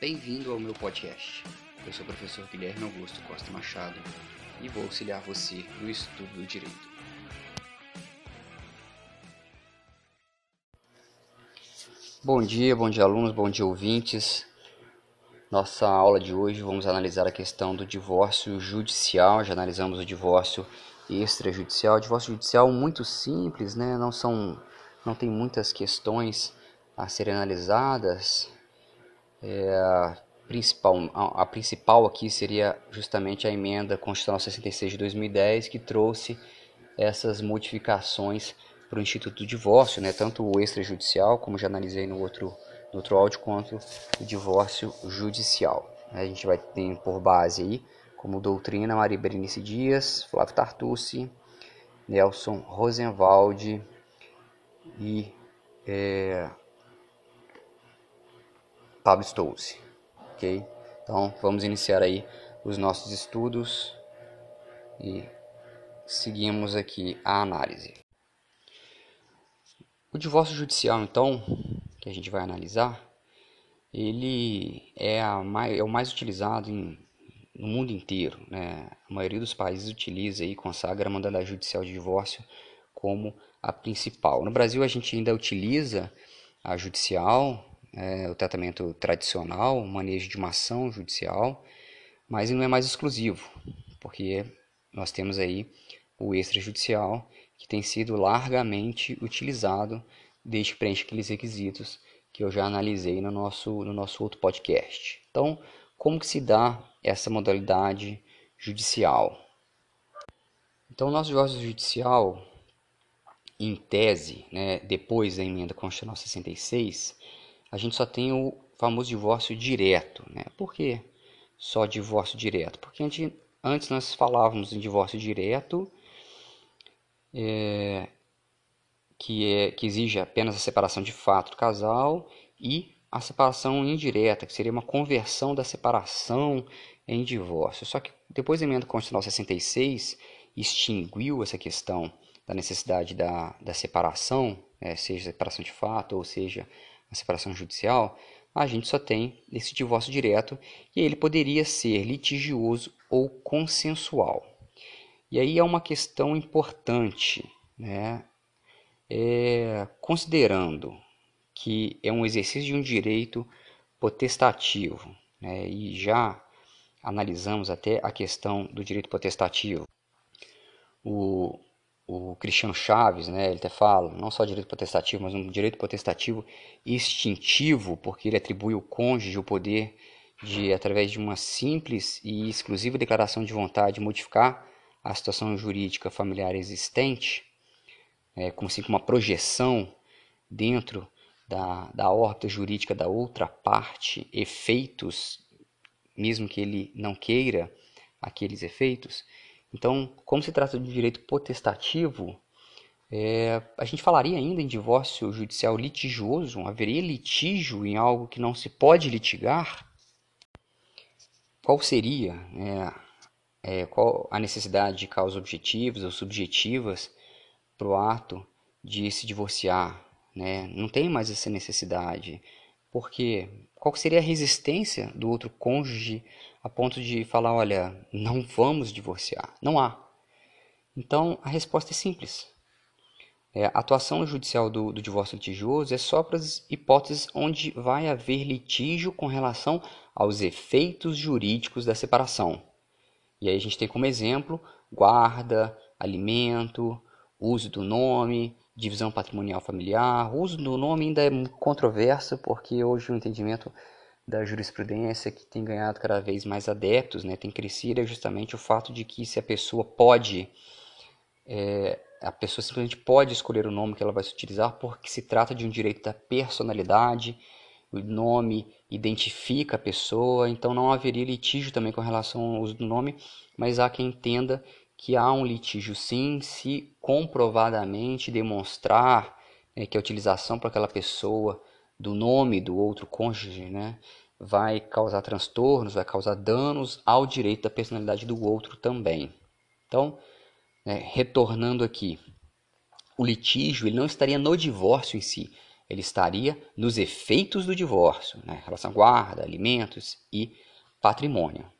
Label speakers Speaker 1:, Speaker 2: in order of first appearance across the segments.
Speaker 1: Bem-vindo ao meu podcast. Eu sou o professor Guilherme Augusto Costa Machado e vou auxiliar você no estudo do direito. Bom dia, bom dia alunos, bom dia ouvintes. Nossa aula de hoje vamos analisar a questão do divórcio judicial. Já analisamos o divórcio extrajudicial. O divórcio judicial muito simples, né? Não são, não tem muitas questões a serem analisadas. É, a, principal, a, principal aqui seria justamente a emenda constitucional 66 de 2010 que trouxe essas modificações para o Instituto do Divórcio, né? Tanto o extrajudicial, como já analisei no outro no outro áudio, quanto o divórcio judicial. A gente vai ter por base aí como doutrina Maria Berenice Dias, Flávio Tartucci, Nelson Rosenwald e é, Pablo Stolze, ok? Então vamos iniciar aí os nossos estudos e seguimos aqui a análise. O divórcio judicial, então, que a gente vai analisar, ele é, mais, é o mais utilizado em, no mundo inteiro. Né? A maioria dos países utiliza e consagra a mandada judicial de divórcio como a principal. No Brasil, a gente ainda utiliza a judicial, é, o tratamento tradicional, o manejo de uma ação judicial, mas não é mais exclusivo, porque nós temos aí o extrajudicial, que tem sido largamente utilizado desde que preenche aqueles requisitos que eu já analisei no nosso, no nosso outro podcast. Então, como que se dá essa modalidade judicial? Então, o nosso divórcio judicial, em tese, né, depois da emenda constitucional 66, a gente só tem o famoso divórcio direto. Né? Por que só divórcio direto? Porque gente, antes nós falávamos em divórcio direto, é, que, é, que exige apenas a separação de fato do casal, e a separação indireta, que seria uma conversão da separação em divórcio. Só que depois da emenda constitucional 66 extinguiu essa questão da necessidade da, da separação, é, seja separação de fato ou seja a separação judicial, a gente só tem esse divórcio direto e ele poderia ser litigioso ou consensual. E aí é uma questão importante, né? É, considerando que é um exercício de um direito potestativo, né? e já analisamos até a questão do direito potestativo. O, o Cristiano Chaves, né, ele até fala, não só direito potestativo, mas um direito potestativo extintivo, porque ele atribui ao cônjuge o poder de, através de uma simples e exclusiva declaração de vontade, modificar a situação jurídica familiar existente, é, como assim, uma projeção dentro da, da órbita jurídica da outra parte, efeitos, mesmo que ele não queira aqueles efeitos, então, como se trata de direito potestativo, é, a gente falaria ainda em divórcio judicial litigioso? Haveria litígio em algo que não se pode litigar? Qual seria é, é, qual a necessidade de causas objetivas ou subjetivas para o ato de se divorciar? Né? Não tem mais essa necessidade. Porque qual seria a resistência do outro cônjuge a ponto de falar, olha, não vamos divorciar? Não há. Então a resposta é simples. É, a atuação judicial do, do divórcio litigioso é só para as hipóteses onde vai haver litígio com relação aos efeitos jurídicos da separação. E aí a gente tem como exemplo guarda, alimento, uso do nome, divisão patrimonial familiar. O uso do nome ainda é controverso, porque hoje o entendimento da jurisprudência que tem ganhado cada vez mais adeptos, né, tem crescido, é justamente o fato de que se a pessoa pode, é, a pessoa simplesmente pode escolher o nome que ela vai se utilizar, porque se trata de um direito da personalidade, o nome identifica a pessoa, então não haveria litígio também com relação ao uso do nome, mas há quem entenda que há um litígio sim, se comprovadamente demonstrar né, que a utilização para aquela pessoa do nome do outro cônjuge né, vai causar transtornos, vai causar danos ao direito da personalidade do outro também. Então, né, retornando aqui, o litígio ele não estaria no divórcio em si, ele estaria nos efeitos do divórcio, né? relação a guarda, alimentos e patrimônio.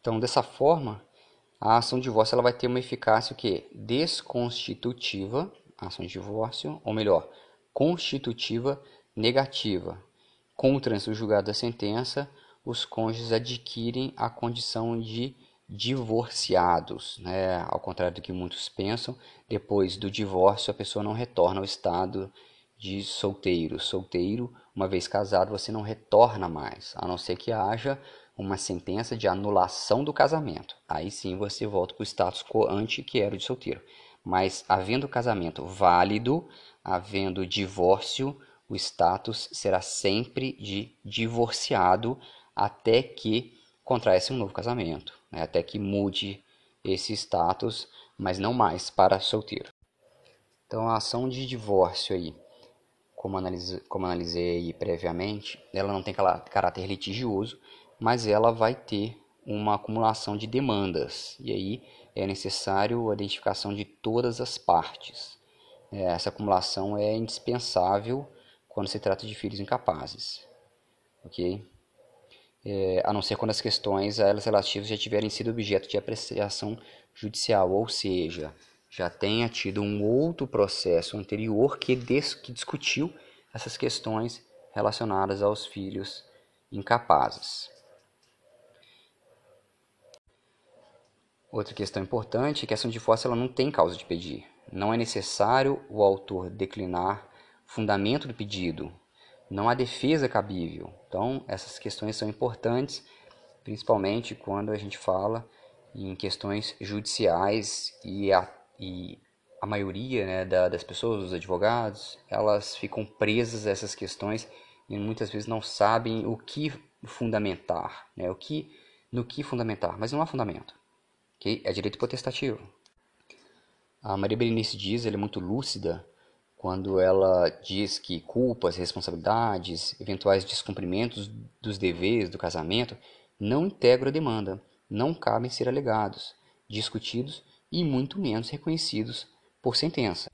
Speaker 1: Então, dessa forma, a ação de divórcio ela vai ter uma eficácia o quê? desconstitutiva, ação de divórcio, ou melhor, constitutiva negativa. Com o trânsito julgado da sentença, os cônjuges adquirem a condição de divorciados, né? Ao contrário do que muitos pensam, depois do divórcio a pessoa não retorna ao estado de solteiro. Solteiro, uma vez casado, você não retorna mais, a não ser que haja uma sentença de anulação do casamento. Aí sim você volta para o status quo ante que era o de solteiro. Mas havendo casamento válido, havendo divórcio, o status será sempre de divorciado até que contraia-se um novo casamento né, até que mude esse status, mas não mais para solteiro. Então a ação de divórcio aí, como, analise, como analisei previamente, ela não tem caráter litigioso, mas ela vai ter uma acumulação de demandas e aí é necessário a identificação de todas as partes. É, essa acumulação é indispensável quando se trata de filhos incapazes, ok? é, a não ser quando as questões a elas relativas já tiverem sido objeto de apreciação judicial, ou seja, já tenha tido um outro processo anterior que, que discutiu essas questões relacionadas aos filhos incapazes. Outra questão importante é que a ação de força ela não tem causa de pedir. Não é necessário o autor declinar fundamento do pedido, não há defesa cabível. Então, essas questões são importantes, principalmente quando a gente fala em questões judiciais e a, e a maioria né, da, das pessoas, os advogados, elas ficam presas a essas questões e muitas vezes não sabem o que fundamentar, né, o que, no que fundamentar, mas não há fundamento. Okay? É direito potestativo. A Maria Berenice diz, ela é muito lúcida quando ela diz que culpas, responsabilidades, eventuais descumprimentos dos deveres do casamento não integram a demanda, não cabem ser alegados, discutidos e muito menos reconhecidos por sentença.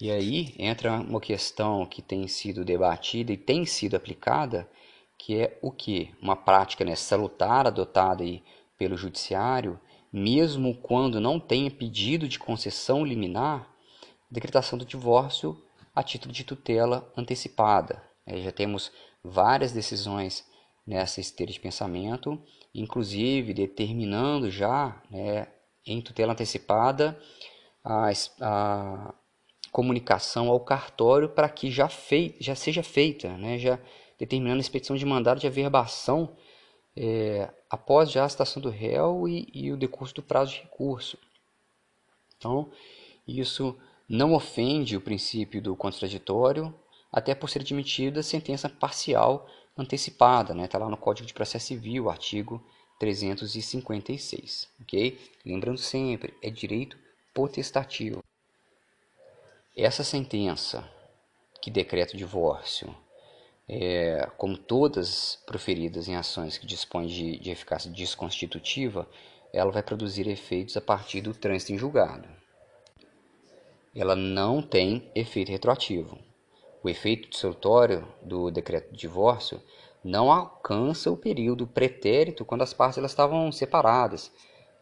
Speaker 1: E aí entra uma questão que tem sido debatida e tem sido aplicada, que é o que? Uma prática né, salutar adotada aí pelo judiciário, mesmo quando não tenha pedido de concessão liminar, decretação do divórcio a título de tutela antecipada. É, já temos várias decisões nessa esteira de pensamento, inclusive determinando já né, em tutela antecipada a, a comunicação ao cartório para que já, fei, já seja feita, né, já determinando a expedição de mandado de averbação é, após já a citação do réu e, e o decurso do prazo de recurso. Então, isso não ofende o princípio do contraditório, até por ser admitida sentença parcial antecipada, né? Está lá no Código de Processo Civil, artigo 356, ok? Lembrando sempre, é direito potestativo. Essa sentença que decreta o divórcio, é, como todas proferidas em ações que dispõem de, de eficácia desconstitutiva, ela vai produzir efeitos a partir do trânsito em julgado ela não tem efeito retroativo. O efeito dissolutório do decreto de divórcio não alcança o período pretérito quando as partes elas estavam separadas,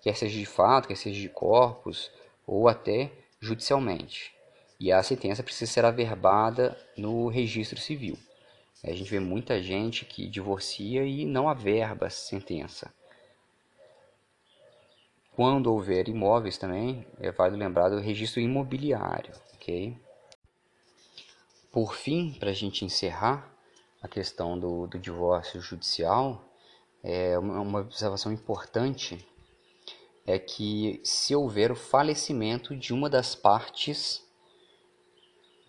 Speaker 1: quer seja de fato, quer seja de corpos ou até judicialmente. E a sentença precisa ser averbada no registro civil. A gente vê muita gente que divorcia e não averba a sentença. Quando houver imóveis também, é válido lembrar do registro imobiliário, ok? Por fim, para a gente encerrar a questão do, do divórcio judicial, é uma, uma observação importante é que se houver o falecimento de uma das partes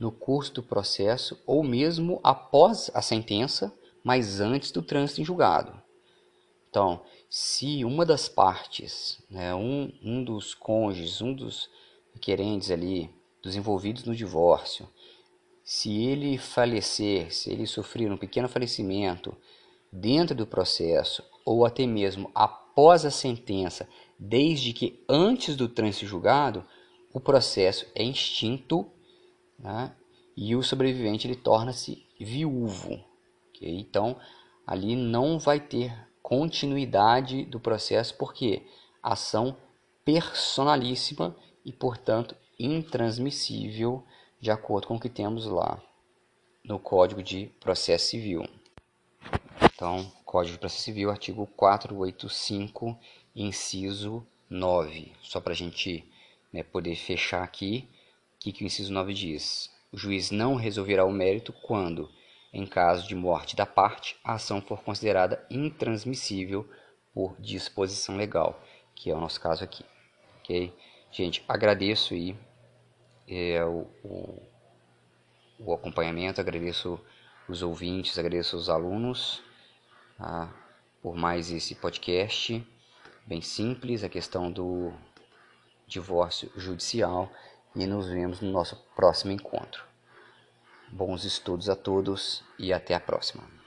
Speaker 1: no curso do processo ou mesmo após a sentença, mas antes do trânsito em julgado. Então, se uma das partes, né, um, um dos cônjuges, um dos querentes ali, dos envolvidos no divórcio, se ele falecer, se ele sofrer um pequeno falecimento dentro do processo ou até mesmo após a sentença desde que antes do trânsito julgado o processo é extinto né, e o sobrevivente ele torna-se viúvo. Okay? Então, ali não vai ter continuidade do processo porque ação personalíssima e, portanto, intransmissível, de acordo com o que temos lá no Código de Processo Civil. Então, Código de Processo Civil, artigo 485, inciso 9. Só para a gente né, poder fechar aqui, que, que o inciso 9 diz? O juiz não resolverá o mérito quando, em caso de morte da parte, a ação for considerada intransmissível por disposição legal, que é o nosso caso aqui. Ok? Gente, agradeço aí é, o, o, o acompanhamento, agradeço os ouvintes, agradeço os alunos tá? por mais esse podcast bem simples, a questão do divórcio judicial e nos vemos no nosso próximo encontro. Bons estudos a todos e até a próxima.